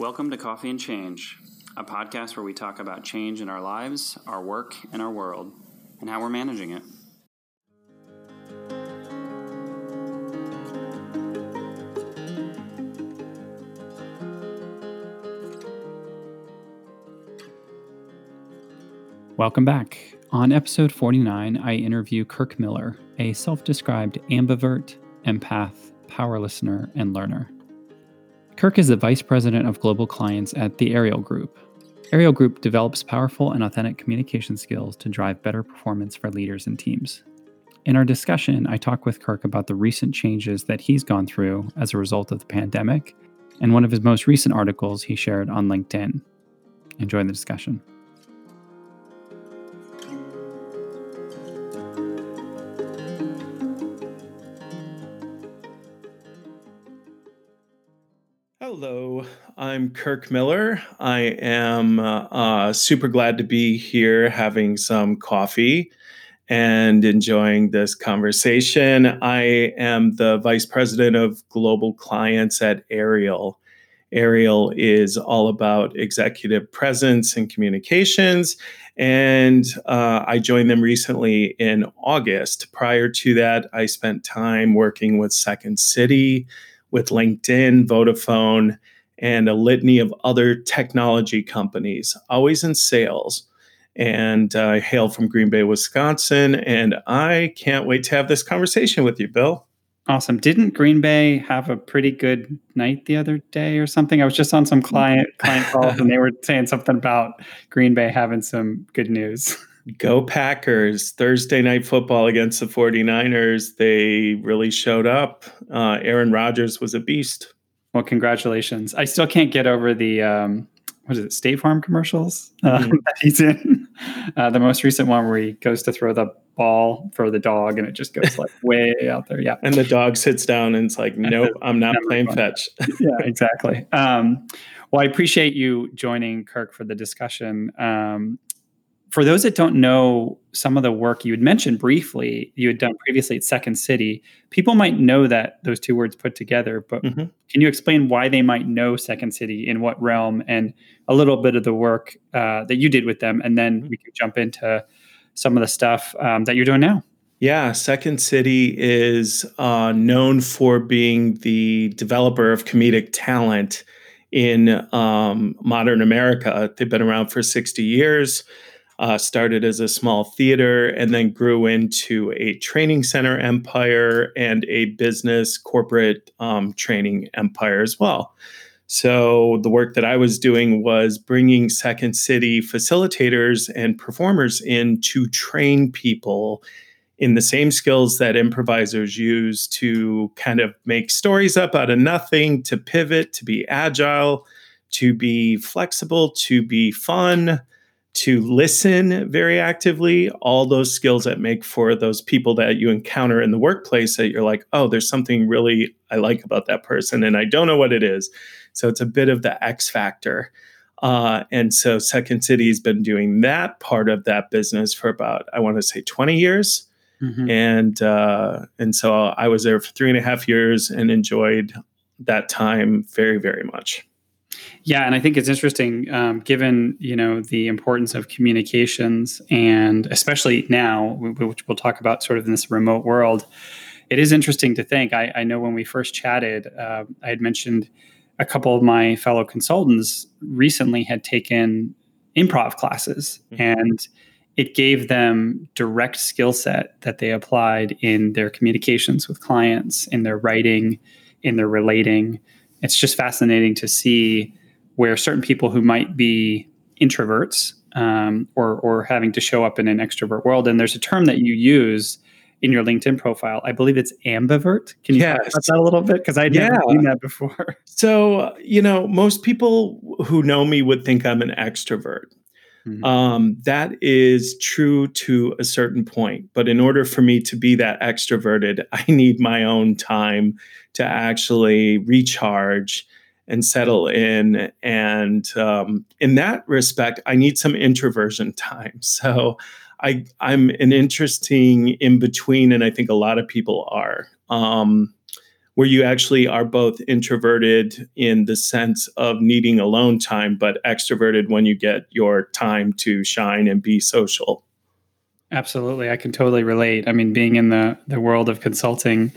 Welcome to Coffee and Change, a podcast where we talk about change in our lives, our work, and our world, and how we're managing it. Welcome back. On episode 49, I interview Kirk Miller, a self described ambivert, empath, power listener, and learner. Kirk is the Vice President of Global Clients at the Ariel Group. Ariel Group develops powerful and authentic communication skills to drive better performance for leaders and teams. In our discussion, I talk with Kirk about the recent changes that he's gone through as a result of the pandemic and one of his most recent articles he shared on LinkedIn. Enjoy the discussion. I'm Kirk Miller. I am uh, super glad to be here having some coffee and enjoying this conversation. I am the Vice President of Global Clients at Ariel. Ariel is all about executive presence and communications. And uh, I joined them recently in August. Prior to that, I spent time working with Second City with LinkedIn, Vodafone, and a litany of other technology companies, always in sales. And uh, I hail from Green Bay, Wisconsin, and I can't wait to have this conversation with you, Bill. Awesome. Didn't Green Bay have a pretty good night the other day or something? I was just on some client client calls and they were saying something about Green Bay having some good news. Go Packers. Thursday night football against the 49ers. They really showed up. Uh, Aaron Rodgers was a beast. Well, congratulations. I still can't get over the, um, what is it, State Farm commercials uh, mm-hmm. that he's in. Uh, the most recent one where he goes to throw the ball for the dog and it just goes like way out there. Yeah. And the dog sits down and it's like, nope, I'm not playing fun. fetch. yeah, exactly. Um, well, I appreciate you joining Kirk for the discussion. Um, for those that don't know some of the work you had mentioned briefly, you had done previously at Second City, people might know that those two words put together, but mm-hmm. can you explain why they might know Second City, in what realm, and a little bit of the work uh, that you did with them? And then mm-hmm. we can jump into some of the stuff um, that you're doing now. Yeah, Second City is uh, known for being the developer of comedic talent in um, modern America. They've been around for 60 years uh, started as a small theater and then grew into a training center empire and a business corporate um, training empire as well. So, the work that I was doing was bringing Second City facilitators and performers in to train people in the same skills that improvisers use to kind of make stories up out of nothing, to pivot, to be agile, to be flexible, to be fun, to listen very actively, all those skills that make for those people that you encounter in the workplace that you're like, oh, there's something really I like about that person, and I don't know what it is. So it's a bit of the X factor. Uh, and so Second City has been doing that part of that business for about, I want to say 20 years. Mm-hmm. And uh, and so I was there for three and a half years and enjoyed that time very, very much. Yeah, and I think it's interesting, um, given you know the importance of communications, and especially now, which we'll talk about, sort of in this remote world. It is interesting to think. I, I know when we first chatted, uh, I had mentioned a couple of my fellow consultants recently had taken improv classes, mm-hmm. and it gave them direct skill set that they applied in their communications with clients, in their writing, in their relating it's just fascinating to see where certain people who might be introverts um, or or having to show up in an extrovert world. And there's a term that you use in your LinkedIn profile. I believe it's ambivert. Can you yes. talk about that a little bit? Because I yeah. never seen that before. So you know, most people who know me would think I'm an extrovert. Mm-hmm. Um, that is true to a certain point. But in order for me to be that extroverted, I need my own time to actually recharge and settle in. And um, in that respect, I need some introversion time. So I, I'm an interesting in between, and I think a lot of people are. Um, where you actually are both introverted in the sense of needing alone time, but extroverted when you get your time to shine and be social. Absolutely. I can totally relate. I mean, being in the, the world of consulting,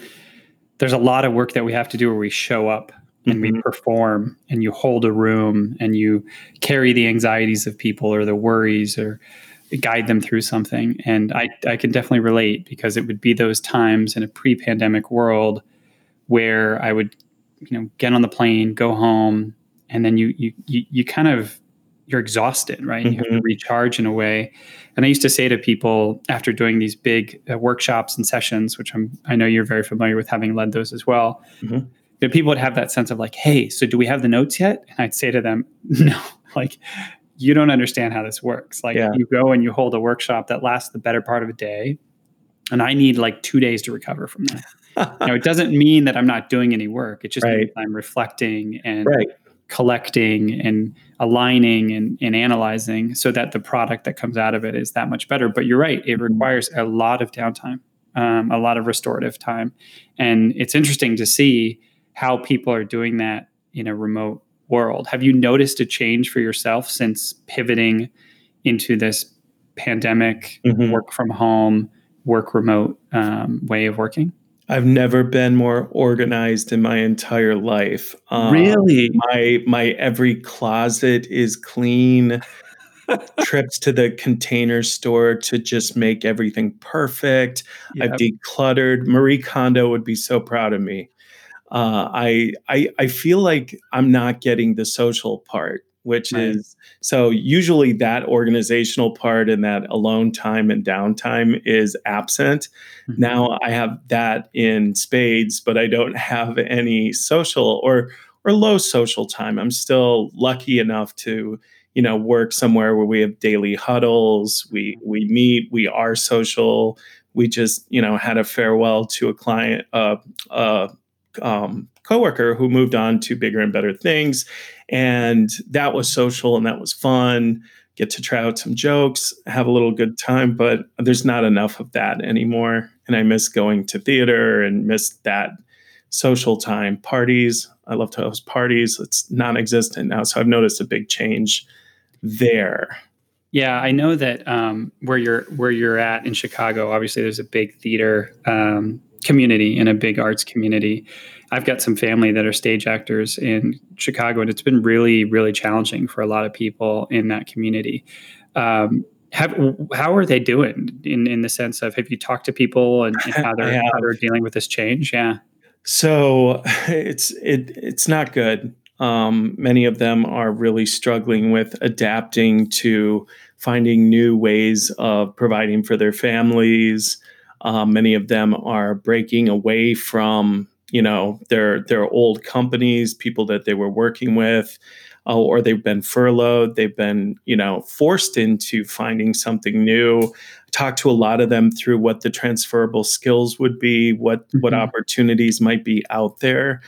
there's a lot of work that we have to do where we show up and mm-hmm. we perform and you hold a room and you carry the anxieties of people or the worries or guide them through something. And I, I can definitely relate because it would be those times in a pre pandemic world where I would, you know, get on the plane, go home, and then you, you, you, you kind of you're exhausted, right? Mm-hmm. You have to mm-hmm. recharge in a way. And I used to say to people after doing these big uh, workshops and sessions, which I'm, I know you're very familiar with having led those as well. Mm-hmm. That people would have that sense of like, "Hey, so do we have the notes yet?" And I'd say to them, "No, like you don't understand how this works. Like yeah. you go and you hold a workshop that lasts the better part of a day, and I need like two days to recover from that." Now, it doesn't mean that I'm not doing any work. It just right. means I'm reflecting and right collecting and aligning and, and analyzing so that the product that comes out of it is that much better. But you're right, it mm-hmm. requires a lot of downtime, um, a lot of restorative time. And it's interesting to see how people are doing that in a remote world. Have you noticed a change for yourself since pivoting into this pandemic, mm-hmm. work from home, work remote um, way of working? I've never been more organized in my entire life. Um, really? My my every closet is clean. Trips to the container store to just make everything perfect. Yep. I've decluttered. Marie Kondo would be so proud of me. Uh, I, I I feel like I'm not getting the social part which right. is so usually that organizational part and that alone time and downtime is absent. Mm-hmm. Now I have that in spades, but I don't have any social or or low social time. I'm still lucky enough to you know work somewhere where we have daily huddles we we meet we are social we just you know had a farewell to a client uh, uh, um, coworker who moved on to bigger and better things and that was social and that was fun. Get to try out some jokes, have a little good time, but there's not enough of that anymore. And I miss going to theater and miss that social time. Parties, I love to host parties. It's non existent now. So I've noticed a big change there. Yeah, I know that um, where you're where you're at in Chicago, obviously there's a big theater um, community in a big arts community. I've got some family that are stage actors in Chicago, and it's been really, really challenging for a lot of people in that community. Um, have, how are they doing in, in the sense of have you talked to people and, and how, they're, how they're dealing with this change? Yeah. So it's it it's not good. Um, many of them are really struggling with adapting to finding new ways of providing for their families. Um, many of them are breaking away from you know their their old companies, people that they were working with, uh, or they've been furloughed. They've been you know forced into finding something new. Talk to a lot of them through what the transferable skills would be, what mm-hmm. what opportunities might be out there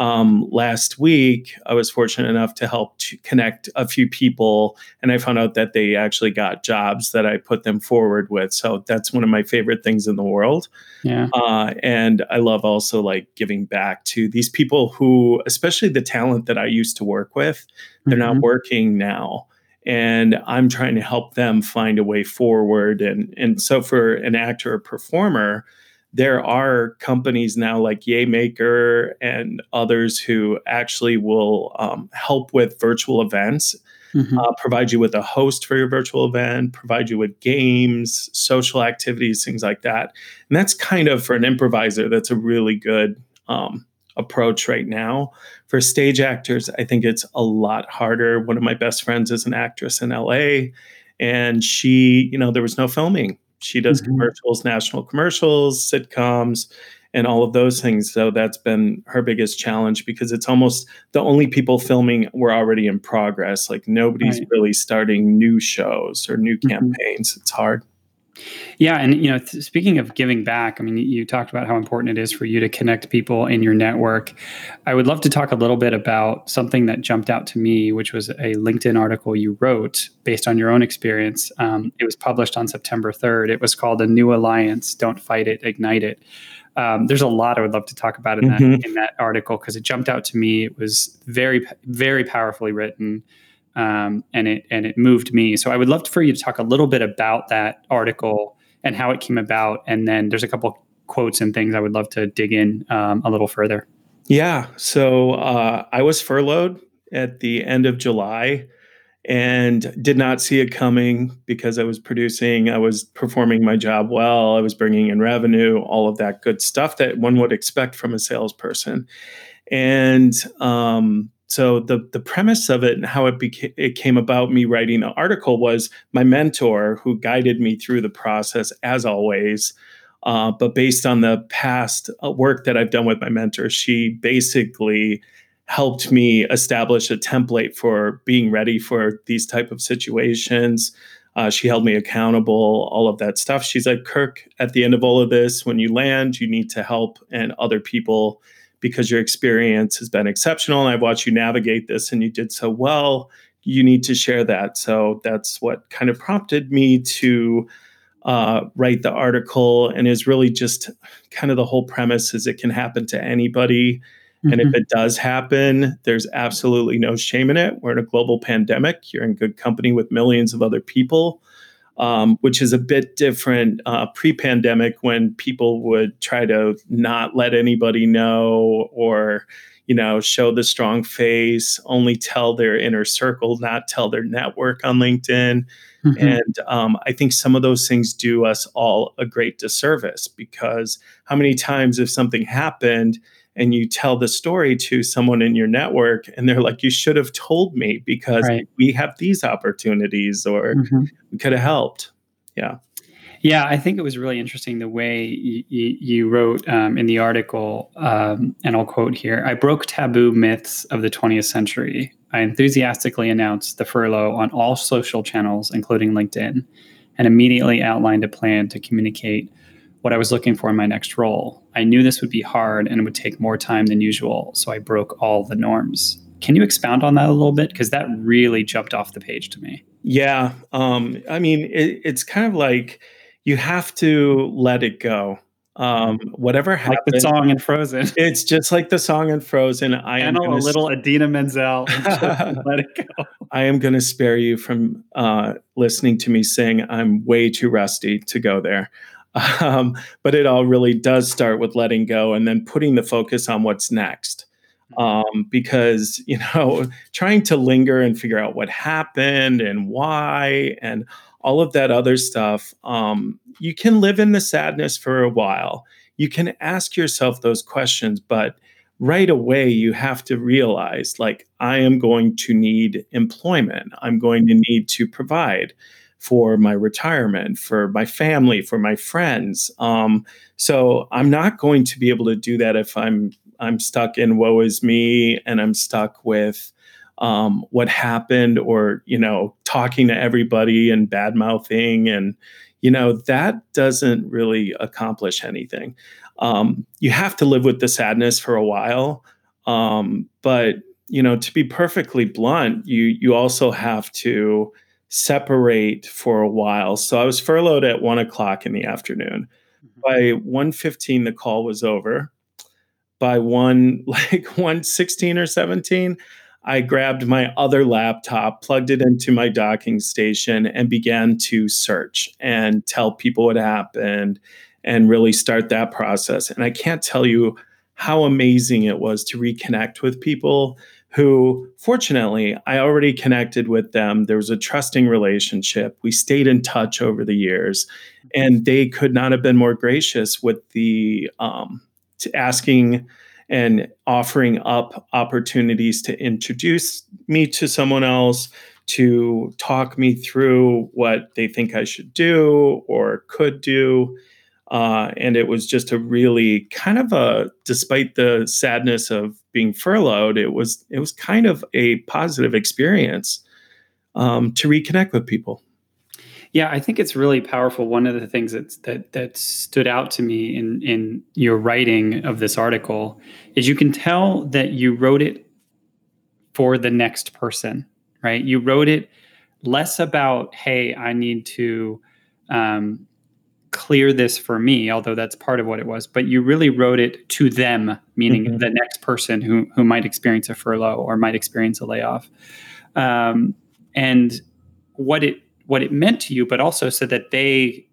um, last week, I was fortunate enough to help to connect a few people, and I found out that they actually got jobs that I put them forward with. So that's one of my favorite things in the world. Yeah. Uh, and I love also like giving back to these people who, especially the talent that I used to work with, they're mm-hmm. not working now and I'm trying to help them find a way forward. And and so for an actor or performer, there are companies now like Yaymaker and others who actually will um, help with virtual events, mm-hmm. uh, provide you with a host for your virtual event, provide you with games, social activities, things like that. And that's kind of for an improviser, that's a really good um, approach right now. For stage actors, I think it's a lot harder. One of my best friends is an actress in LA, and she, you know, there was no filming she does mm-hmm. commercials, national commercials, sitcoms, and all of those things. So that's been her biggest challenge because it's almost the only people filming were already in progress. Like nobody's right. really starting new shows or new mm-hmm. campaigns. It's hard. Yeah, and you know, th- speaking of giving back, I mean, you talked about how important it is for you to connect people in your network. I would love to talk a little bit about something that jumped out to me, which was a LinkedIn article you wrote based on your own experience. Um, it was published on September 3rd. It was called "A New Alliance: Don't Fight It, Ignite It." Um, there's a lot I would love to talk about in mm-hmm. that in that article because it jumped out to me. It was very very powerfully written, um, and it and it moved me. So I would love for you to talk a little bit about that article and how it came about, and then there's a couple quotes and things I would love to dig in um, a little further. Yeah. So uh, I was furloughed at the end of July and did not see it coming because I was producing, I was performing my job well, I was bringing in revenue, all of that good stuff that one would expect from a salesperson. And um, so the the premise of it and how it became it came about me writing an article was my mentor who guided me through the process as always. Uh, but based on the past uh, work that I've done with my mentor, she basically helped me establish a template for being ready for these type of situations. Uh, she held me accountable, all of that stuff. She's like, Kirk, at the end of all of this, when you land, you need to help and other people because your experience has been exceptional. And I've watched you navigate this and you did so well. You need to share that. So that's what kind of prompted me to uh, write the article and is really just kind of the whole premise is it can happen to anybody Mm-hmm. And if mm-hmm. it does happen, there's absolutely no shame in it. We're in a global pandemic. You're in good company with millions of other people, um, which is a bit different uh, pre pandemic when people would try to not let anybody know or, you know, show the strong face, only tell their inner circle, not tell their network on LinkedIn. Mm-hmm. And um, I think some of those things do us all a great disservice because how many times if something happened, and you tell the story to someone in your network and they're like you should have told me because right. we have these opportunities or mm-hmm. we could have helped yeah yeah i think it was really interesting the way y- y- you wrote um, in the article um, and i'll quote here i broke taboo myths of the 20th century i enthusiastically announced the furlough on all social channels including linkedin and immediately outlined a plan to communicate what I was looking for in my next role. I knew this would be hard and it would take more time than usual, so I broke all the norms. Can you expound on that a little bit? Because that really jumped off the page to me. Yeah. Um, I mean, it, it's kind of like you have to let it go. Um, whatever happened, like the song in Frozen. It's just like the song in Frozen. I am a little Idina Menzel. let it go. I am going to spare you from uh, listening to me sing. I'm way too rusty to go there. Um, but it all really does start with letting go and then putting the focus on what's next. Um, because, you know, trying to linger and figure out what happened and why and all of that other stuff, um, you can live in the sadness for a while. You can ask yourself those questions, but right away you have to realize like, I am going to need employment, I'm going to need to provide for my retirement, for my family, for my friends. Um, so I'm not going to be able to do that if I'm I'm stuck in woe is me and I'm stuck with um, what happened or you know talking to everybody and bad mouthing and you know that doesn't really accomplish anything. Um, you have to live with the sadness for a while, um, but you know to be perfectly blunt, you you also have to separate for a while. So I was furloughed at one o'clock in the afternoon. Mm-hmm. By 1.15, the call was over. By one like 1.16 or 17, I grabbed my other laptop, plugged it into my docking station, and began to search and tell people what happened and really start that process. And I can't tell you how amazing it was to reconnect with people who fortunately I already connected with them. There was a trusting relationship. We stayed in touch over the years, and they could not have been more gracious with the um, asking and offering up opportunities to introduce me to someone else, to talk me through what they think I should do or could do. Uh, and it was just a really kind of a, despite the sadness of being furloughed, it was it was kind of a positive experience um, to reconnect with people. Yeah, I think it's really powerful. One of the things that that that stood out to me in in your writing of this article is you can tell that you wrote it for the next person, right? You wrote it less about, hey, I need to um, clear this for me, although that's part of what it was, but you really wrote it to them, meaning mm-hmm. the next person who, who might experience a furlough or might experience a layoff. Um, and what it what it meant to you, but also so that they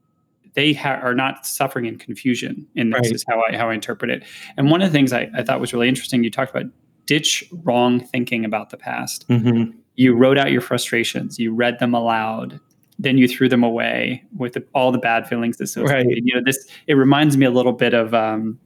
they ha- are not suffering in confusion And this right. is how I how I interpret it. And one of the things I, I thought was really interesting, you talked about ditch wrong thinking about the past. Mm-hmm. You wrote out your frustrations, you read them aloud, then you threw them away with the, all the bad feelings associated. Right. You know, this it reminds me a little bit of um,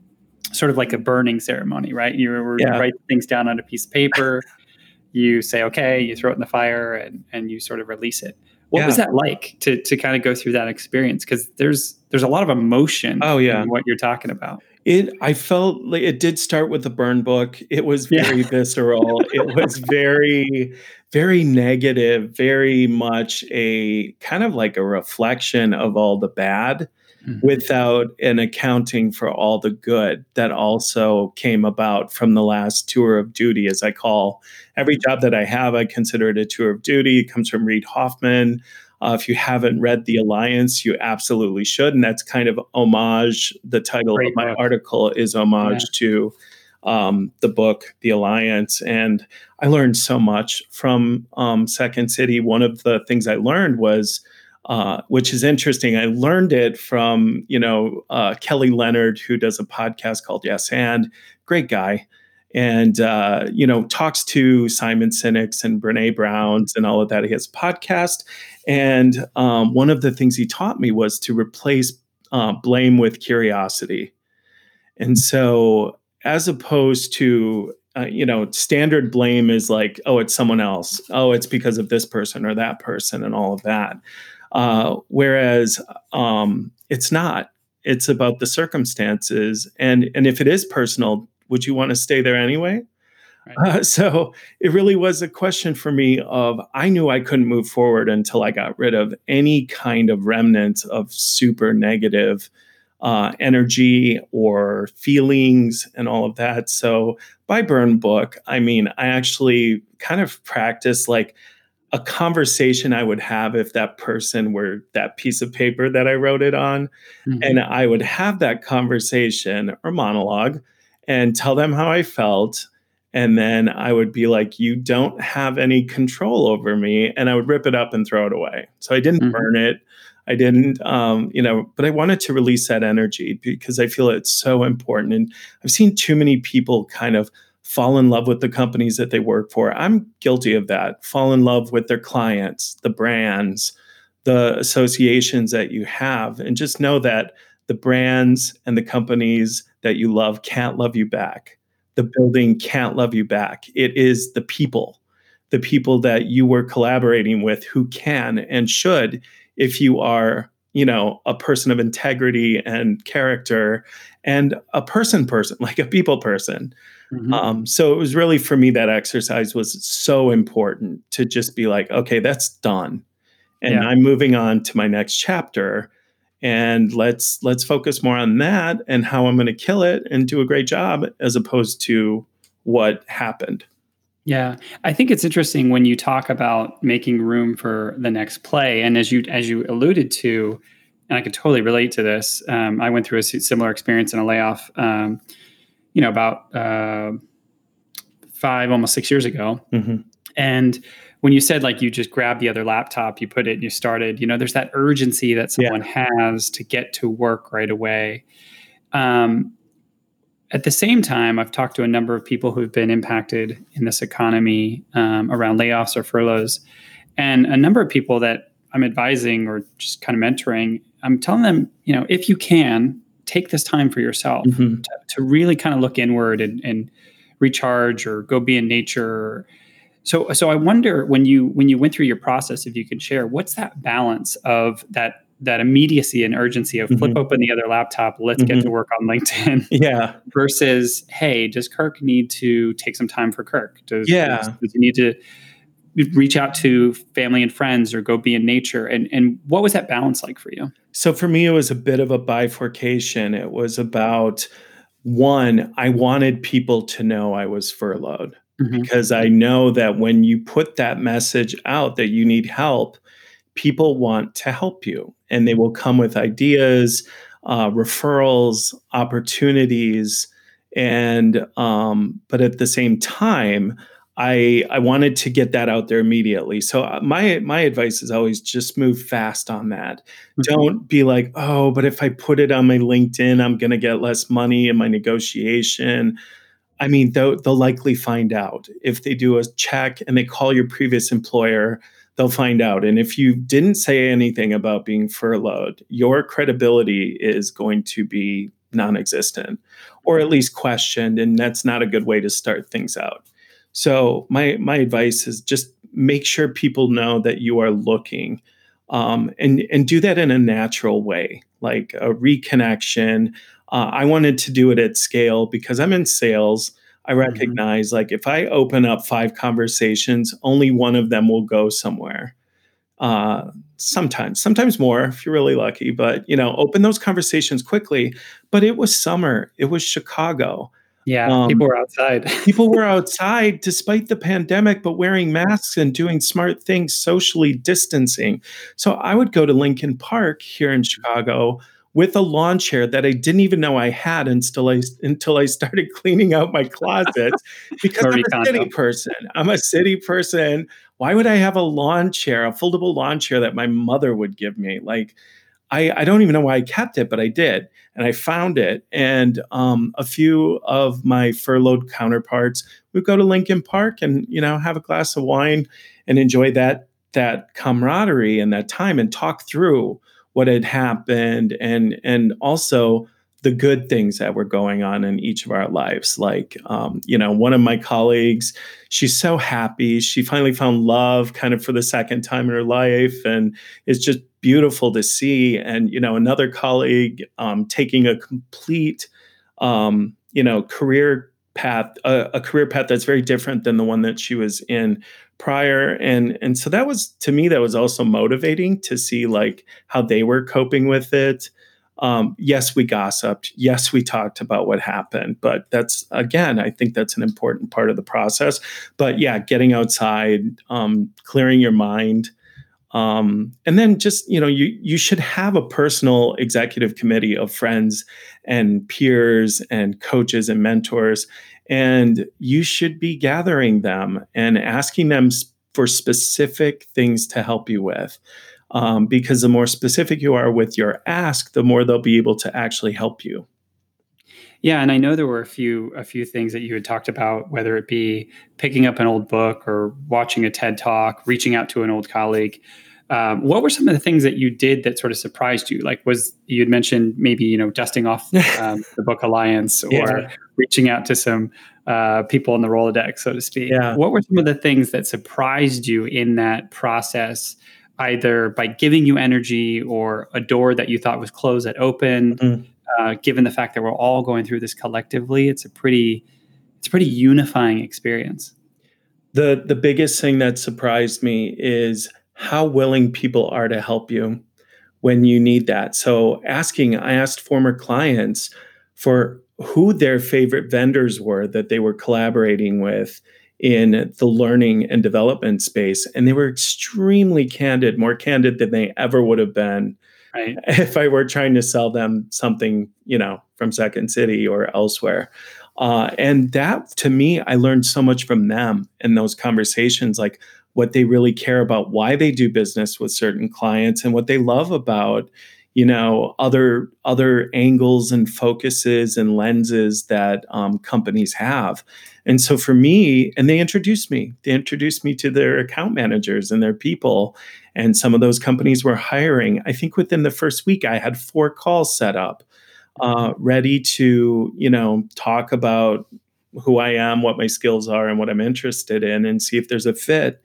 sort of like a burning ceremony, right? You yeah. write things down on a piece of paper, you say okay, you throw it in the fire, and and you sort of release it. What yeah. was that like to to kind of go through that experience? Because there's there's a lot of emotion. Oh yeah, what you're talking about. It I felt like it did start with the burn book. It was very yeah. visceral. it was very very negative, very much a kind of like a reflection of all the bad mm-hmm. without an accounting for all the good that also came about from the last tour of duty, as I call every job that I have, I consider it a tour of duty. It comes from Reid Hoffman. Uh, if you haven't read The Alliance, you absolutely should. And that's kind of homage. The title Great of my book. article is homage yeah. to um, the book, The Alliance. And I learned so much from um, Second City. One of the things I learned was, uh, which is interesting, I learned it from, you know, uh, Kelly Leonard, who does a podcast called Yes and, great guy. And, uh, you know, talks to Simon Sinek's and Brene Brown's and all of that. He has a podcast. And um, one of the things he taught me was to replace uh, blame with curiosity. And so as opposed to uh, you know standard blame is like oh it's someone else. Oh it's because of this person or that person and all of that. Uh, whereas um, it's not. It's about the circumstances. And and if it is personal would you want to stay there anyway right. uh, so it really was a question for me of i knew i couldn't move forward until i got rid of any kind of remnant of super negative uh, energy or feelings and all of that. So by burn book, I mean, I actually kind of practice like a conversation I would have if that person were that piece of paper that I wrote it on. Mm-hmm. And I would have that conversation or monologue and tell them how I felt. And then I would be like, you don't have any control over me. And I would rip it up and throw it away. So I didn't mm-hmm. burn it. I didn't, um, you know, but I wanted to release that energy because I feel it's so important. And I've seen too many people kind of fall in love with the companies that they work for. I'm guilty of that. Fall in love with their clients, the brands, the associations that you have, and just know that the brands and the companies that you love can't love you back. The building can't love you back. It is the people, the people that you were collaborating with who can and should if you are you know a person of integrity and character and a person person like a people person mm-hmm. um, so it was really for me that exercise was so important to just be like okay that's done and yeah. i'm moving on to my next chapter and let's let's focus more on that and how i'm going to kill it and do a great job as opposed to what happened yeah, I think it's interesting when you talk about making room for the next play, and as you as you alluded to, and I could totally relate to this. Um, I went through a similar experience in a layoff, um, you know, about uh, five, almost six years ago, mm-hmm. and when you said like you just grabbed the other laptop, you put it, and you started. You know, there's that urgency that someone yeah. has to get to work right away. Um, at the same time, I've talked to a number of people who've been impacted in this economy um, around layoffs or furloughs, and a number of people that I'm advising or just kind of mentoring. I'm telling them, you know, if you can, take this time for yourself mm-hmm. to, to, really kind of look inward and, and, recharge or go be in nature. So, so I wonder when you when you went through your process, if you could share, what's that balance of that that immediacy and urgency of flip mm-hmm. open the other laptop, let's mm-hmm. get to work on LinkedIn. Yeah. versus, hey, does Kirk need to take some time for Kirk? Does, yeah. Does, does he need to reach out to family and friends or go be in nature? And and what was that balance like for you? So for me, it was a bit of a bifurcation. It was about one, I wanted people to know I was furloughed. Mm-hmm. Because I know that when you put that message out that you need help, people want to help you and they will come with ideas, uh, referrals, opportunities. And, um, but at the same time, I, I wanted to get that out there immediately. So uh, my my advice is always just move fast on that. Mm-hmm. Don't be like, oh, but if I put it on my LinkedIn, I'm going to get less money in my negotiation. I mean, they'll, they'll likely find out if they do a check and they call your previous employer they'll find out. And if you didn't say anything about being furloughed, your credibility is going to be non existent or at least questioned. And that's not a good way to start things out. So, my, my advice is just make sure people know that you are looking um, and, and do that in a natural way, like a reconnection. Uh, I wanted to do it at scale because I'm in sales. I mm-hmm. recognize mm-hmm. like if I open up five conversations, only one of them will go somewhere. Uh, sometimes, sometimes more if you're really lucky, but you know, open those conversations quickly. But it was summer, it was Chicago. Yeah, um, people were outside. people were outside despite the pandemic, but wearing masks and doing smart things, socially distancing. So I would go to Lincoln Park here in Chicago with a lawn chair that I didn't even know I had until I until I started cleaning out my closet because I'm a city person. I'm a city person. Why would I have a lawn chair, a foldable lawn chair that my mother would give me? Like, I, I don't even know why I kept it, but I did, and I found it. And um, a few of my furloughed counterparts would go to Lincoln Park and you know have a glass of wine and enjoy that that camaraderie and that time and talk through what had happened and and also the good things that were going on in each of our lives. Like um, you know one of my colleagues she's so happy. She finally found love kind of for the second time in her life and it's just beautiful to see. And you know another colleague um, taking a complete um, you know career path a, a, career path that's very different than the one that she was in prior and and so that was to me that was also motivating to see like how they were coping with it. Um, yes we gossiped. Yes we talked about what happened but that's again i think that's an important part of the process. But yeah getting outside um, clearing your mind um, and then just you know you you should have a personal executive committee of friends and peers and coaches and mentors and you should be gathering them and asking them for specific things to help you with. Um, because the more specific you are with your ask, the more they'll be able to actually help you. Yeah, and I know there were a few a few things that you had talked about, whether it be picking up an old book or watching a TED talk, reaching out to an old colleague. Um, what were some of the things that you did that sort of surprised you? Like, was you had mentioned maybe you know dusting off um, the Book Alliance or yeah. reaching out to some uh, people in the Rolodex, so to speak. Yeah. What were some of the things that surprised you in that process, either by giving you energy or a door that you thought was closed that opened? Mm-hmm. Uh, given the fact that we're all going through this collectively, it's a pretty it's a pretty unifying experience. The the biggest thing that surprised me is how willing people are to help you when you need that. So asking, I asked former clients for who their favorite vendors were that they were collaborating with in the learning and development space. And they were extremely candid, more candid than they ever would have been right. if I were trying to sell them something, you know, from Second City or elsewhere. Uh, and that to me, I learned so much from them in those conversations. Like, what they really care about, why they do business with certain clients, and what they love about you know other other angles and focuses and lenses that um, companies have and so for me and they introduced me they introduced me to their account managers and their people and some of those companies were hiring i think within the first week i had four calls set up uh, ready to you know talk about who i am what my skills are and what i'm interested in and see if there's a fit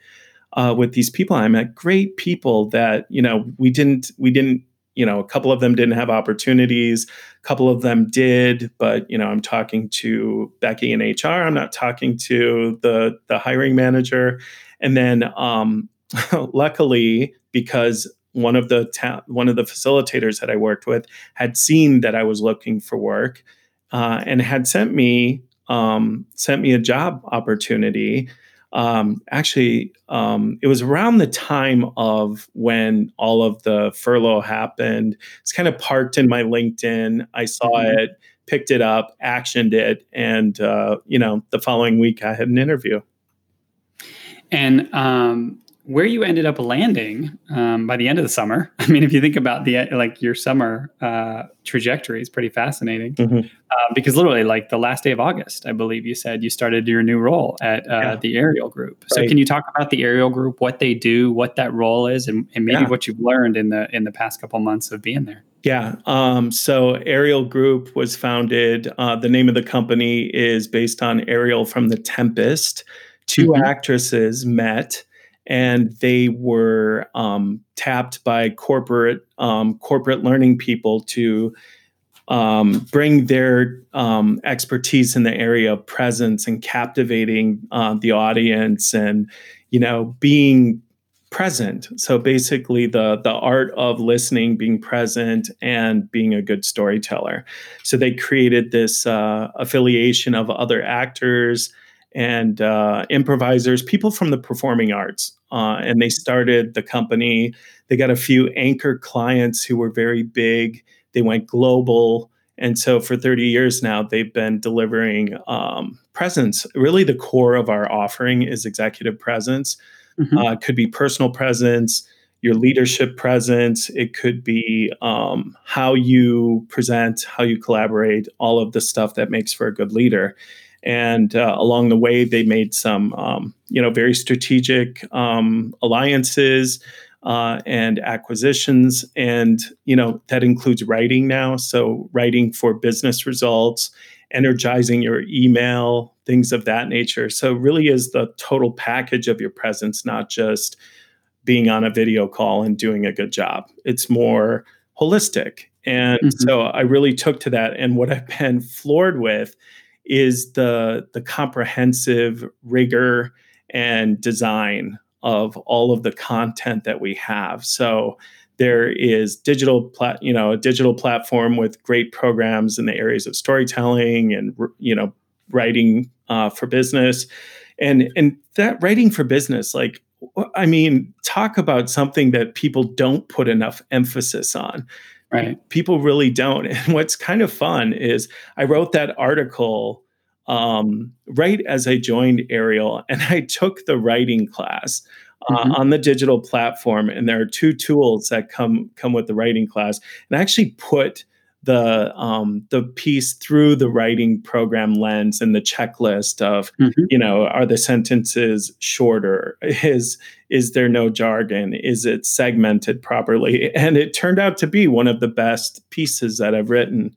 uh, with these people. I met great people that you know we didn't we didn't you know a couple of them didn't have opportunities, a couple of them did, but you know I'm talking to Becky in HR. I'm not talking to the the hiring manager, and then um, luckily because one of the ta- one of the facilitators that I worked with had seen that I was looking for work uh, and had sent me um, sent me a job opportunity um, actually, um, it was around the time of when all of the furlough happened. It's kind of parked in my LinkedIn. I saw mm-hmm. it, picked it up, actioned it, and uh, you know, the following week I had an interview. And um, where you ended up landing um, by the end of the summer. I mean, if you think about the like your summer uh, trajectory, is pretty fascinating. Mm-hmm. Uh, because literally, like the last day of August, I believe you said you started your new role at uh, yeah. the Ariel Group. So, right. can you talk about the Ariel Group, what they do, what that role is, and, and maybe yeah. what you've learned in the in the past couple months of being there? Yeah. Um, so Ariel Group was founded. Uh, the name of the company is based on Ariel from The Tempest. 2 mm-hmm. actresses met and they were um, tapped by corporate um, corporate learning people to um, bring their um, expertise in the area of presence and captivating uh, the audience and you know being present so basically the the art of listening being present and being a good storyteller so they created this uh, affiliation of other actors and uh, improvisers, people from the performing arts. Uh, and they started the company. They got a few anchor clients who were very big. They went global. And so for 30 years now, they've been delivering um, presence. Really, the core of our offering is executive presence. Mm-hmm. Uh, it could be personal presence, your leadership presence. It could be um, how you present, how you collaborate, all of the stuff that makes for a good leader. And uh, along the way, they made some, um, you know, very strategic um, alliances uh, and acquisitions, and you know that includes writing now. So writing for business results, energizing your email, things of that nature. So really is the total package of your presence, not just being on a video call and doing a good job. It's more holistic. And mm-hmm. so I really took to that. And what I've been floored with is the the comprehensive rigor and design of all of the content that we have. So there is digital plat, you know, a digital platform with great programs in the areas of storytelling and you know writing uh, for business, and and that writing for business, like I mean, talk about something that people don't put enough emphasis on. Right. People really don't. And what's kind of fun is I wrote that article um, right as I joined Ariel, and I took the writing class uh, mm-hmm. on the digital platform. And there are two tools that come come with the writing class, and I actually put the um, the piece through the writing program lens and the checklist of mm-hmm. you know are the sentences shorter is is there no jargon is it segmented properly and it turned out to be one of the best pieces that I've written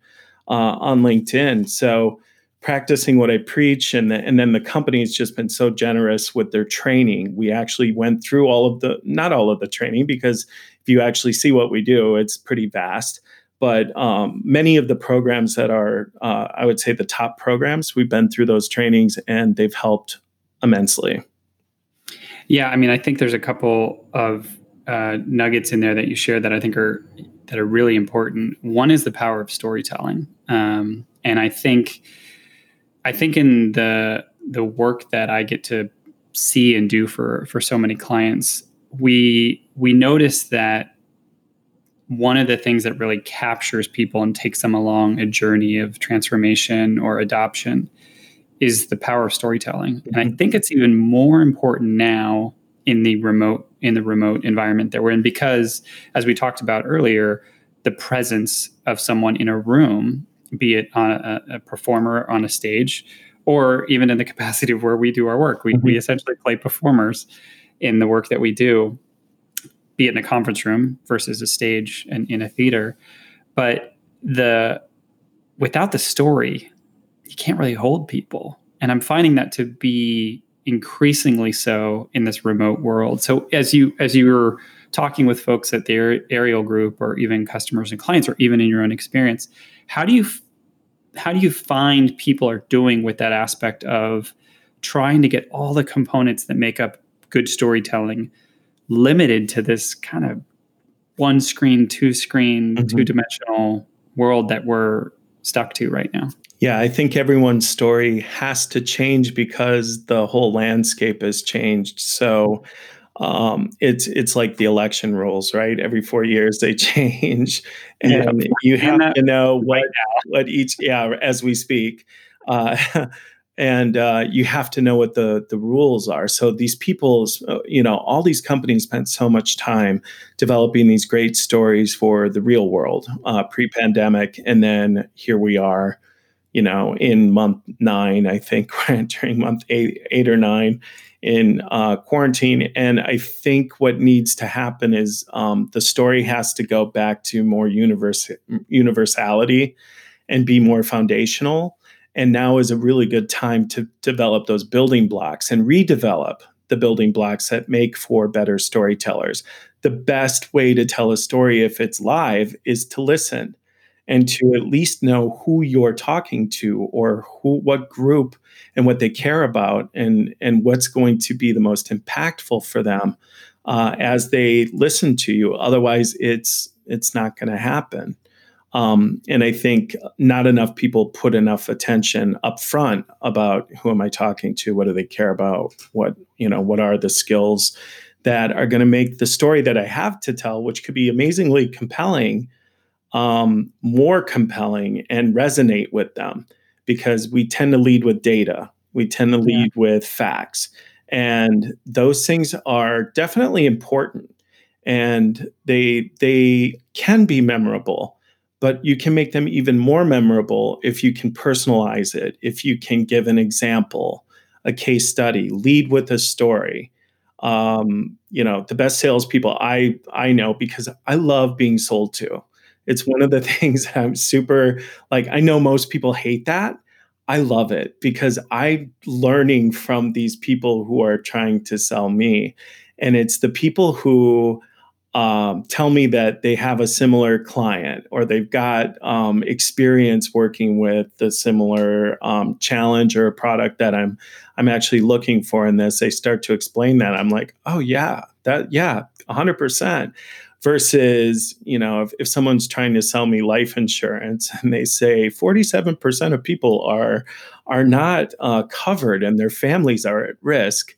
uh, on LinkedIn so practicing what I preach and the, and then the company has just been so generous with their training. We actually went through all of the not all of the training because if you actually see what we do, it's pretty vast. But um, many of the programs that are, uh, I would say, the top programs, we've been through those trainings and they've helped immensely. Yeah, I mean, I think there's a couple of uh, nuggets in there that you shared that I think are that are really important. One is the power of storytelling, um, and I think I think in the the work that I get to see and do for for so many clients, we we notice that one of the things that really captures people and takes them along a journey of transformation or adoption is the power of storytelling. Mm-hmm. And I mm-hmm. think it's even more important now in the remote in the remote environment that we're in because as we talked about earlier, the presence of someone in a room be it on a, a, performer on a stage or even in the capacity of where we do our work. We, mm-hmm. we essentially play performers in the work that we do, be it in a conference room versus a stage and in a theater. But the without the story, you can't really hold people. And I'm finding that to be increasingly so in this remote world. So as you as you were talking with folks at the Ariel Group or even customers and clients or even in your own experience, how do you how do you find people are doing with that aspect of trying to get all the components that make up good storytelling limited to this kind of one screen, two screen, mm-hmm. two dimensional world that we're stuck to right now? Yeah, I think everyone's story has to change because the whole landscape has changed. So um, it's it's like the election rules, right? Every four years they change, and yeah. you have to know what what each yeah as we speak. Uh, and uh, you have to know what the the rules are. So these people, uh, you know, all these companies spent so much time developing these great stories for the real world uh, pre-pandemic, and then here we are, you know, in month nine. I think we're entering month eight, eight or nine in uh, quarantine. And I think what needs to happen is um, the story has to go back to more universe, universality and be more foundational and now is a really good time to develop those building blocks and redevelop the building blocks that make for better storytellers. The best way to tell a story if it's live is to listen and to at least know who you're talking to or who what group and what they care about and and what's going to be the most impactful for them uh, as they listen to you otherwise it's it's not going to happen um, and I think not enough people put enough attention up front about who am I talking to, what do they care about, what you know, what are the skills that are going to make the story that I have to tell, which could be amazingly compelling, um, more compelling and resonate with them, because we tend to lead with data, we tend to lead yeah. with facts, and those things are definitely important, and they they can be memorable but you can make them even more memorable if you can personalize it, if you can give an example, a case study, lead with a story. Um, you know, the best salespeople I I know because I love being sold to. It's one of the things that I'm super like. I know most people hate that. I love it because I'm learning from these people who are trying to sell me, and it's the people who um, tell me that they have a similar client or they've got um, experience working with the similar um, challenge or product that I'm I'm actually looking for in this. They start to explain that I'm like, oh yeah, that yeah, hundred percent. Versus, you know, if, if someone's trying to sell me life insurance and they say 47% of people are are not uh, covered and their families are at risk,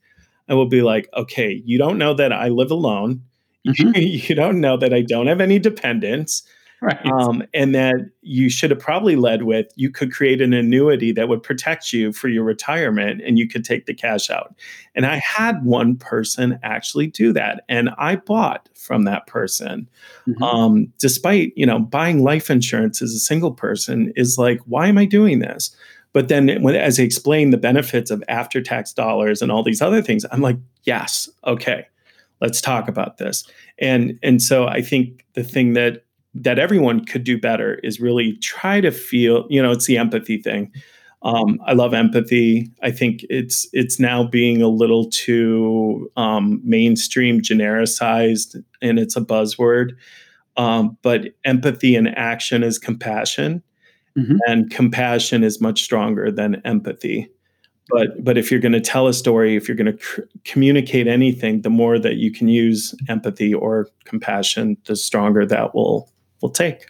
I will be like, okay, you don't know that I live alone Mm-hmm. you don't know that I don't have any dependents. Right. Um, and that you should have probably led with you could create an annuity that would protect you for your retirement and you could take the cash out. And I had one person actually do that. And I bought from that person. Mm-hmm. Um, despite, you know, buying life insurance as a single person is like, why am I doing this? But then when, as I explain the benefits of after tax dollars and all these other things, I'm like, yes, okay let's talk about this. And and so i think the thing that that everyone could do better is really try to feel you know it's the empathy thing. Um, i love empathy. I think it's it's now being a little too um, mainstream genericized and it's a buzzword. Um, but empathy in action is compassion. Mm-hmm. and compassion is much stronger than empathy but but if you're going to tell a story if you're going to cr- communicate anything the more that you can use empathy or compassion the stronger that will will take.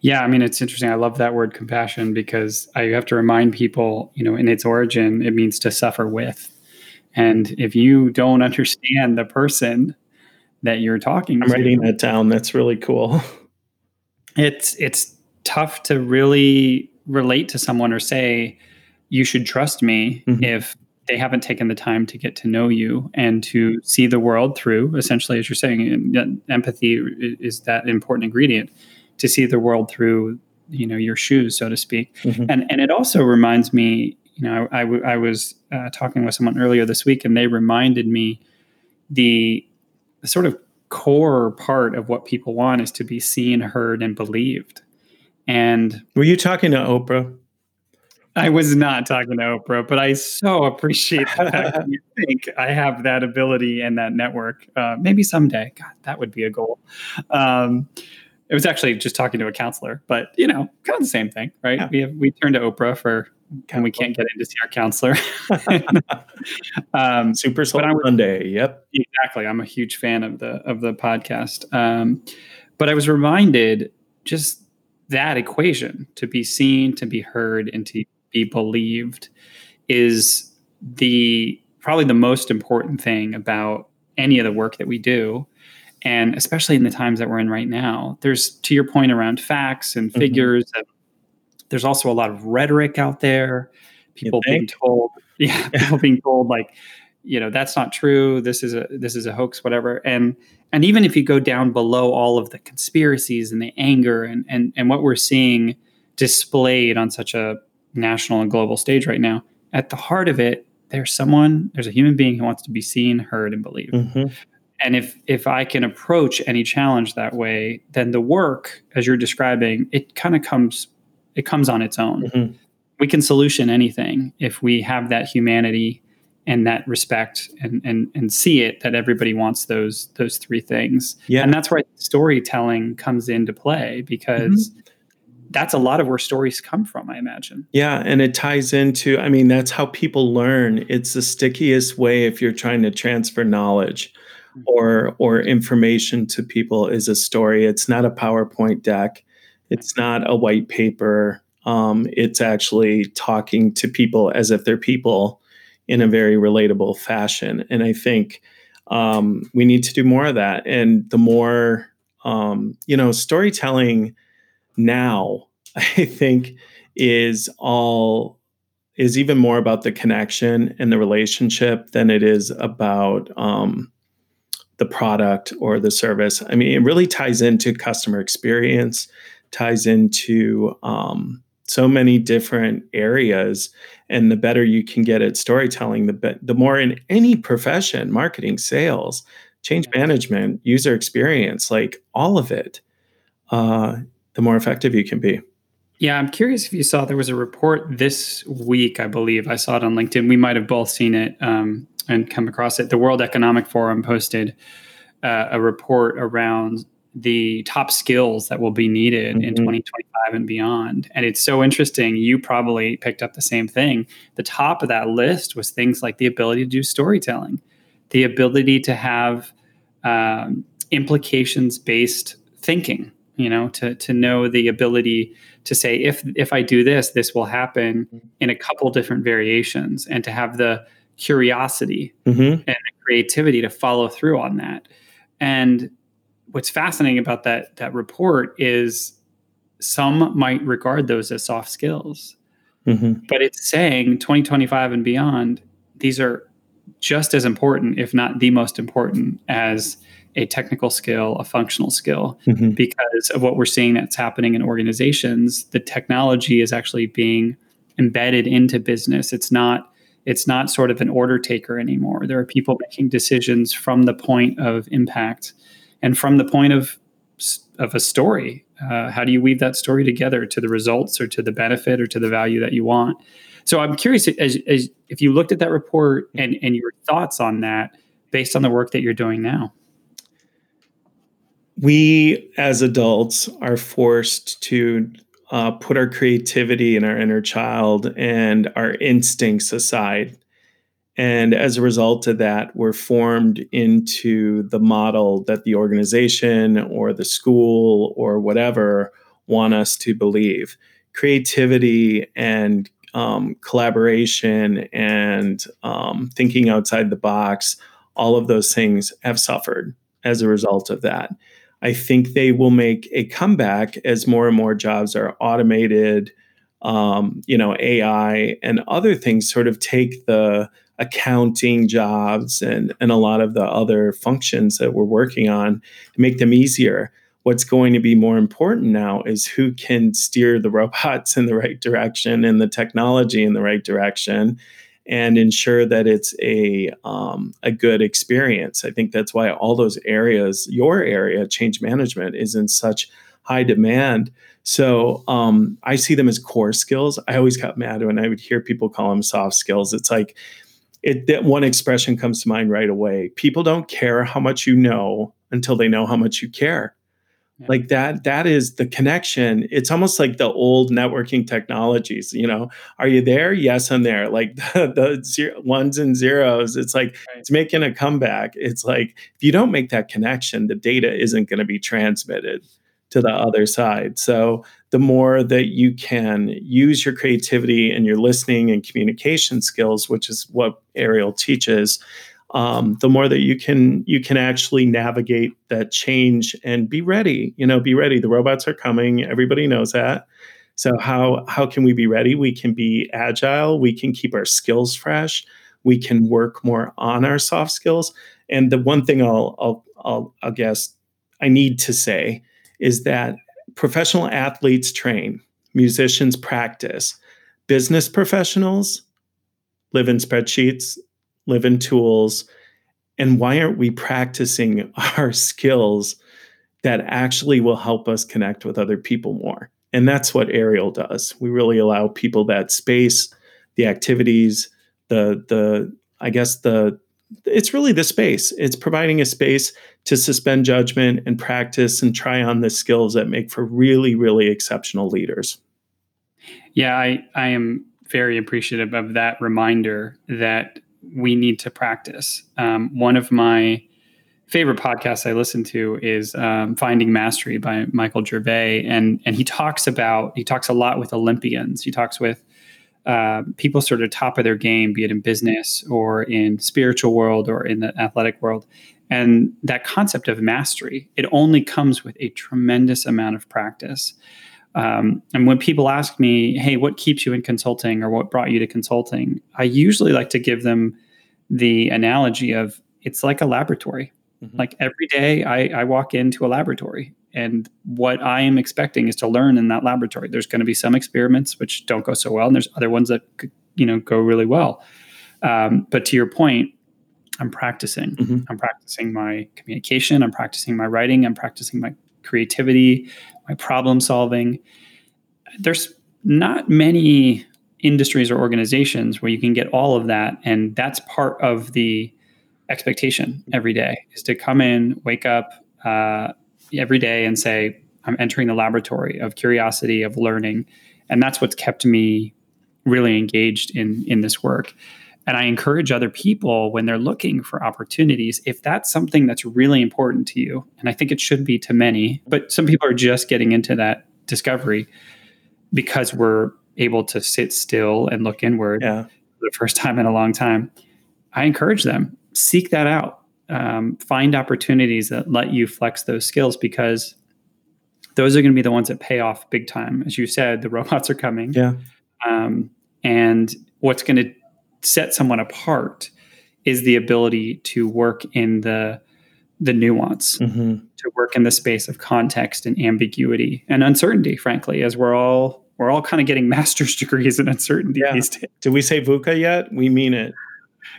Yeah i mean it's interesting. I love that word compassion because i have to remind people you know in its origin it means to suffer with. And if you don't understand the person that you're talking I'm to, writing that down. That's really cool. It's it's tough to really relate to someone or say you should trust me mm-hmm. if they haven't taken the time to get to know you and to see the world through essentially as you're saying empathy is that important ingredient to see the world through you know your shoes so to speak mm-hmm. and and it also reminds me you know i, I, I was uh, talking with someone earlier this week and they reminded me the, the sort of core part of what people want is to be seen heard and believed and were you talking to oprah I was not talking to Oprah, but I so appreciate the fact that you think I have that ability and that network. Uh, maybe someday. God, that would be a goal. Um, it was actually just talking to a counselor, but you know, kind of the same thing, right? Yeah. We have we turn to Oprah for when we can't get in to see our counselor. um, Super Soul Monday. Yep, exactly. I'm a huge fan of the of the podcast, um, but I was reminded just that equation to be seen, to be heard, and to be believed is the probably the most important thing about any of the work that we do and especially in the times that we're in right now there's to your point around facts and mm-hmm. figures mm-hmm. there's also a lot of rhetoric out there people being told yeah people being told like you know that's not true this is a this is a hoax whatever and and even if you go down below all of the conspiracies and the anger and and and what we're seeing displayed on such a national and global stage right now. At the heart of it there's someone there's a human being who wants to be seen heard and believed. Mm-hmm. and if if i can approach any challenge that way then the work as you're describing it kind of comes it comes on its own. Mm-hmm. we can solution anything if we have that humanity and that respect and and and see it that everybody wants those those three things. Yeah. And that's where storytelling comes into play because mm-hmm that's a lot of where stories come from, I imagine. Yeah, and it ties into, I mean, that's how people learn. It's the stickiest way if you're trying to transfer knowledge mm-hmm. or or information to people is a story. It's not a PowerPoint deck. It's not a white paper. Um, it's actually talking to people as if they're people in a very relatable fashion. And I think um, we need to do more of that. And the more, um, you know, storytelling now, I think, is all is even more about the connection and the relationship than it is about um, the product or the service. I mean, it really ties into customer experience, ties into um, so many different areas. And the better you can get at storytelling, the be- the more in any profession, marketing, sales, change management, user experience, like all of it, uh, the more effective you can be. Yeah, I'm curious if you saw there was a report this week, I believe. I saw it on LinkedIn. We might have both seen it um, and come across it. The World Economic Forum posted uh, a report around the top skills that will be needed mm-hmm. in 2025 and beyond. And it's so interesting. You probably picked up the same thing. The top of that list was things like the ability to do storytelling, the ability to have um, implications based thinking you know to to know the ability to say if if i do this this will happen mm-hmm. in a couple different variations and to have the curiosity mm-hmm. and the creativity to follow through on that and what's fascinating about that that report is some might regard those as soft skills mm-hmm. but it's saying 2025 and beyond these are just as important if not the most important as a technical skill, a functional skill, mm-hmm. because of what we're seeing that's happening in organizations. The technology is actually being embedded into business. It's not it's not sort of an order taker anymore. There are people making decisions from the point of impact and from the point of of a story. Uh, how do you weave that story together to the results or to the benefit or to the value that you want? So I'm curious as, as if you looked at that report and, and your thoughts on that based on the work that you're doing now we as adults are forced to uh, put our creativity and our inner child and our instincts aside. And as a result of that, we're formed into the model that the organization or the school or whatever want us to believe. Creativity and um, collaboration and um, thinking outside the box, all of those things have suffered as a result of that. I think they will make a comeback as more and more jobs are automated. Um, you know, AI and other things sort of take the accounting jobs and, and a lot of the other functions that we're working on and make them easier. What's going to be more important now is who can steer the robots in the right direction and the technology in the right direction and ensure that it's a um, a good experience. I think that's why all those areas, your area, change management, is in such high demand. So um, I see them as core skills. I always got mad when I would hear people call them soft skills. It's like it that one expression comes to mind right away. People don't care how much you know until they know how much you care like that that is the connection. It's almost like the old networking technologies you know? Are you there? Yes i'm there. Like the, the zero, ones and zeros. It's like right. it's making a comeback. It's like if you don't make that connection the data isn't going to be transmitted to the other side. So the more that you can use your creativity and your listening and communication skills, which is what Ariel teaches, um, the more that you can you can actually navigate that change and be ready. You know, be ready. The robots are coming. Everybody knows that. So how how can we be ready? We can be agile. We can keep our skills fresh. We can work more on our soft skills. And the one thing I'll I'll I'll, I'll guess I need to say is that professional athletes train, musicians practice, business professionals live in spreadsheets, live in tools. And why aren't we practicing our skills that actually will help us connect with other people more? And that's what Ariel does. We really allow people that space, the activities, the the I guess the it's really the space. It's providing a space to suspend judgment and practice and try on the skills that make for really, really exceptional leaders. Yeah, I, I am very appreciative of that reminder that we need to practice. Um, one of my favorite podcasts I listen to is um, Finding Mastery by Michael Gervais, and and he talks about he talks a lot with Olympians. He talks with uh, people sort of top of their game, be it in business or in spiritual world or in the athletic world. And that concept of mastery, it only comes with a tremendous amount of practice. Um, and when people ask me, hey, what keeps you in consulting or what brought you to consulting? I usually like to give them the analogy of it's like a laboratory. Mm-hmm. Like every day I, I walk into a laboratory and what I am expecting is to learn in that laboratory. There's going to be some experiments which don't go so well, and there's other ones that you know go really well. Um, but to your point, I'm practicing. Mm-hmm. I'm practicing my communication. I'm practicing my writing. I'm practicing my creativity, my problem solving. There's not many industries or organizations where you can get all of that, and that's part of the expectation every day is to come in, wake up uh, every day, and say, "I'm entering the laboratory of curiosity, of learning," and that's what's kept me really engaged in in this work. And I encourage other people when they're looking for opportunities, if that's something that's really important to you, and I think it should be to many, but some people are just getting into that discovery because we're able to sit still and look inward yeah. for the first time in a long time. I encourage them seek that out. Um, find opportunities that let you flex those skills because those are going to be the ones that pay off big time. As you said, the robots are coming. Yeah. Um, and what's going to set someone apart is the ability to work in the the nuance, mm-hmm. to work in the space of context and ambiguity and uncertainty. Frankly, as we're all we're all kind of getting master's degrees in uncertainty yeah. these days. Did we say VUCA yet? We mean it.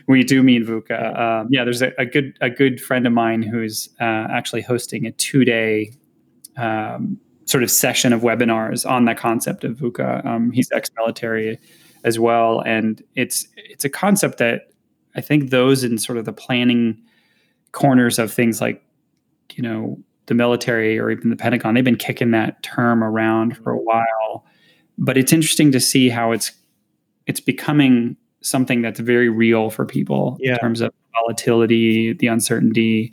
We do mean VUCA. Um, yeah, there's a, a, good a good friend of mine who's uh, actually hosting a two day um, sort of session of webinars on that concept of VUCA. Um, he's ex military as well. And it's it's a concept that I think those in sort of the planning corners of things like, you know, the military or even the Pentagon, they've been kicking that term around for a while. But it's interesting to see how it's it's becoming something that's very real for people yeah. in terms of volatility, the uncertainty,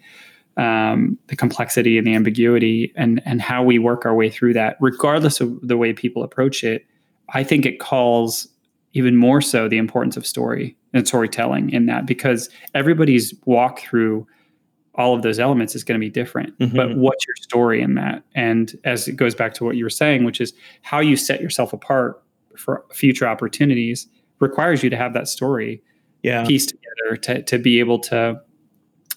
um, the complexity and the ambiguity, and and how we work our way through that, regardless of the way people approach it. I think it calls even more so the importance of story and storytelling in that because everybody's walk through all of those elements is going to be different. Mm-hmm. But what's your story in that? And as it goes back to what you were saying, which is how you set yourself apart for future opportunities requires you to have that story yeah. pieced together to, to be able to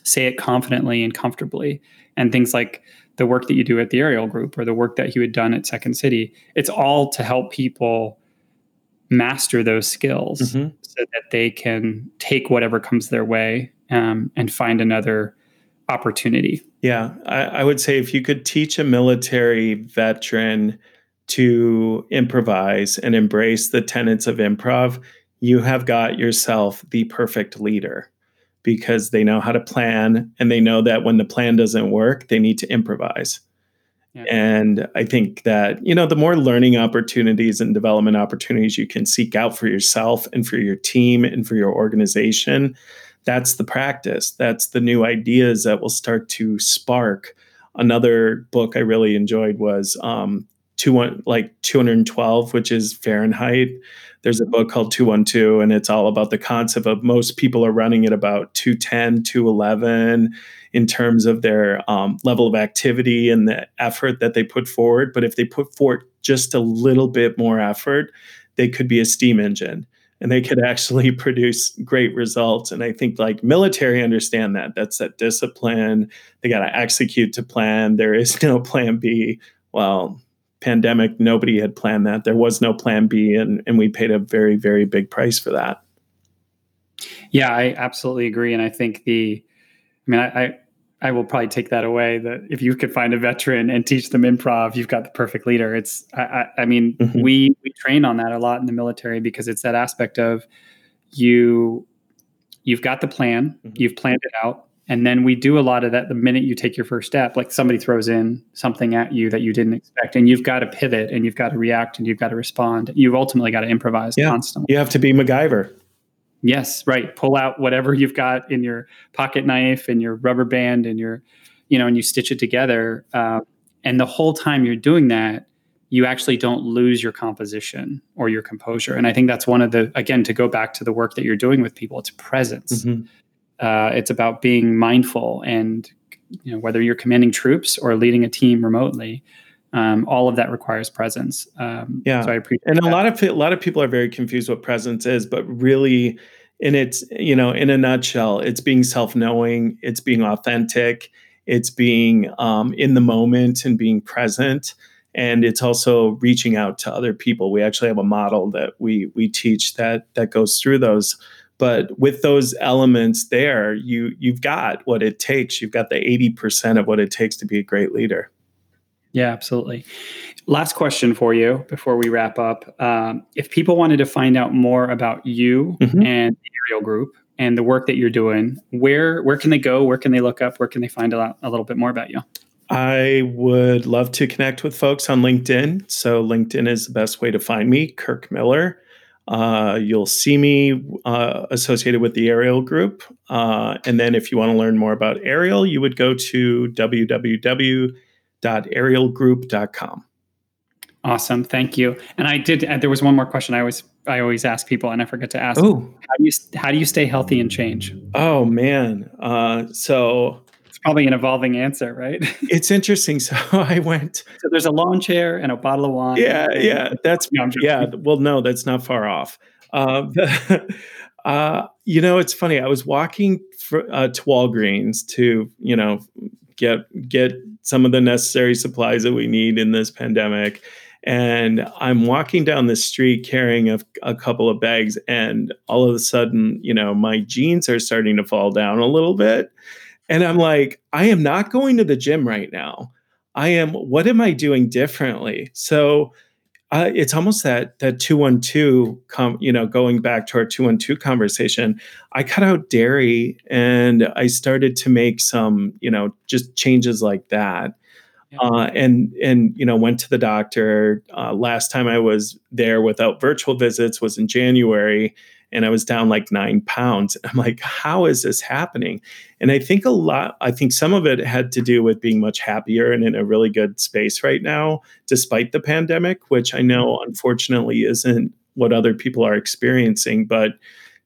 say it confidently and comfortably. And things like the work that you do at the Ariel Group or the work that you had done at Second City, it's all to help people master those skills mm-hmm. so that they can take whatever comes their way um, and find another opportunity. Yeah, I, I, would say if you could teach a military veteran to improvise and embrace the tenets of improv, you have got yourself the perfect leader because they know how to plan and they know that when the plan doesn't work, they need to improvise. And I think that, you know, the more learning opportunities and development opportunities you can seek out for yourself and for your team and for your organization, that's the practice. That's the new ideas that will start to spark another book I really enjoyed was um, two like 212, which is Fahrenheit. There's a book called 212, and it's all about the concept of most people are running at about 210, 211 in terms of their um, level of activity and the effort that they put forward. But if they put forward just a little bit more effort, they could be a steam engine and they could actually produce great results. And I think like military understand that. That's that discipline. They got to execute to plan. There is no plan B. Well, pandemic, nobody had planned that. There was no plan B, and, and we paid a very, very big price for that. Yeah, I absolutely agree. And I think the, I mean, I, I I will probably take that away. That if you could find a veteran and teach them improv, you've got the perfect leader. It's, I, I, I mean, mm-hmm. we we train on that a lot in the military because it's that aspect of you, you've got the plan, mm-hmm. you've planned it out, and then we do a lot of that the minute you take your first step. Like somebody throws in something at you that you didn't expect, and you've got to pivot, and you've got to react, and you've got to respond. You've ultimately got to improvise yeah. constantly. You have to be MacGyver. Yes, right. Pull out whatever you've got in your pocket knife and your rubber band and your, you know, and you stitch it together. Uh, and the whole time you're doing that, you actually don't lose your composition or your composure. And I think that's one of the, again, to go back to the work that you're doing with people, it's presence. Mm-hmm. Uh, it's about being mindful and, you know, whether you're commanding troops or leading a team remotely, um, all of that requires presence. Um, yeah, so I appreciate. And that. a lot of a lot of people are very confused what presence is, but really, in its you know, in a nutshell, it's being self-knowing, it's being authentic, it's being um, in the moment and being present, and it's also reaching out to other people. We actually have a model that we we teach that that goes through those. But with those elements there, you you've got what it takes. You've got the eighty percent of what it takes to be a great leader. Yeah, absolutely. Last question for you before we wrap up. Um, if people wanted to find out more about you mm-hmm. and the Group and the work that you're doing, where where can they go? Where can they look up? Where can they find out a little bit more about you? I would love to connect with folks on LinkedIn. So LinkedIn is the best way to find me, Kirk Miller. Uh, you'll see me uh, associated with the Ariel Group. Uh, and then if you want to learn more about Ariel, you would go to www www.arielgroup.com. Awesome, thank you. And I did. Uh, there was one more question I always I always ask people, and I forget to ask. Oh, how do you how do you stay healthy and change? Oh man, uh, so probably an evolving answer, right? it's interesting. So I went. So there's a lawn chair and a bottle of wine. Yeah, yeah, that's no, yeah. Well, no, that's not far off. Uh, uh, you know, it's funny. I was walking for, uh, to Walgreens to you know get get some of the necessary supplies that we need in this pandemic. And I'm walking down the street carrying a, a, couple of bags, and all of a sudden, you know, my jeans are starting to fall down a little bit. And I'm like, I am not going to the gym right now. I am, what am I doing differently? So uh, it's almost that that 212 com, you know going back to our 212 conversation i cut out dairy and i started to make some you know just changes like that yeah. uh, and and you know went to the doctor uh, last time i was there without virtual visits was in january and I was down like nine pounds. I'm like, how is this happening? And I think a lot, I think some of it had to do with being much happier and in a really good space right now, despite the pandemic, which I know unfortunately isn't what other people are experiencing. But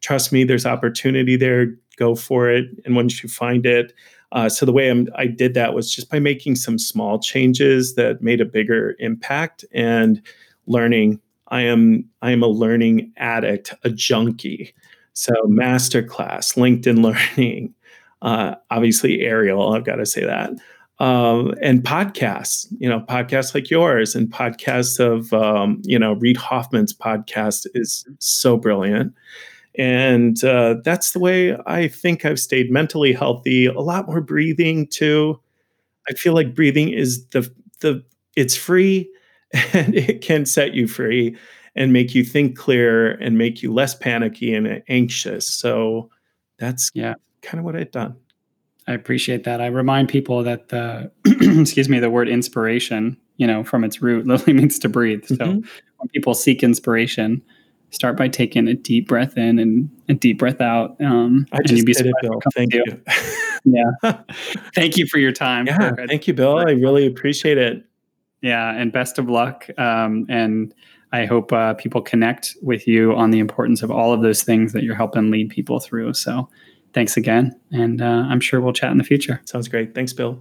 trust me, there's opportunity there. Go for it. And once you find it, uh, so the way I'm, i did that was just by making some small changes that made a bigger impact and learning I am I am a learning addict, a junkie. So masterclass, LinkedIn Learning, uh, obviously Ariel. I've got to say that. Um, and podcasts, you know, podcasts like yours and podcasts of, um, you know, Reid Hoffman's podcast is so brilliant. And uh, that's the way I think I've stayed mentally healthy. A lot more breathing too. I feel like breathing is the the it's free and it can set you free and make you think clearer and make you less panicky and anxious. So that's yeah, kind of what I've done. I appreciate that. I remind people that the excuse me, the word inspiration, you know, from its root literally means to breathe. So mm-hmm. when people seek inspiration, start by taking a deep breath in and a deep breath out. Um, I just and you'd be did it, Bill. Thank you. yeah. Thank you for your time. Yeah. Thank you, Bill. I really appreciate it. Yeah. And best of luck. Um, and I hope uh, people connect with you on the importance of all of those things that you're helping lead people through. So thanks again. And uh, I'm sure we'll chat in the future. Sounds great. Thanks, Bill.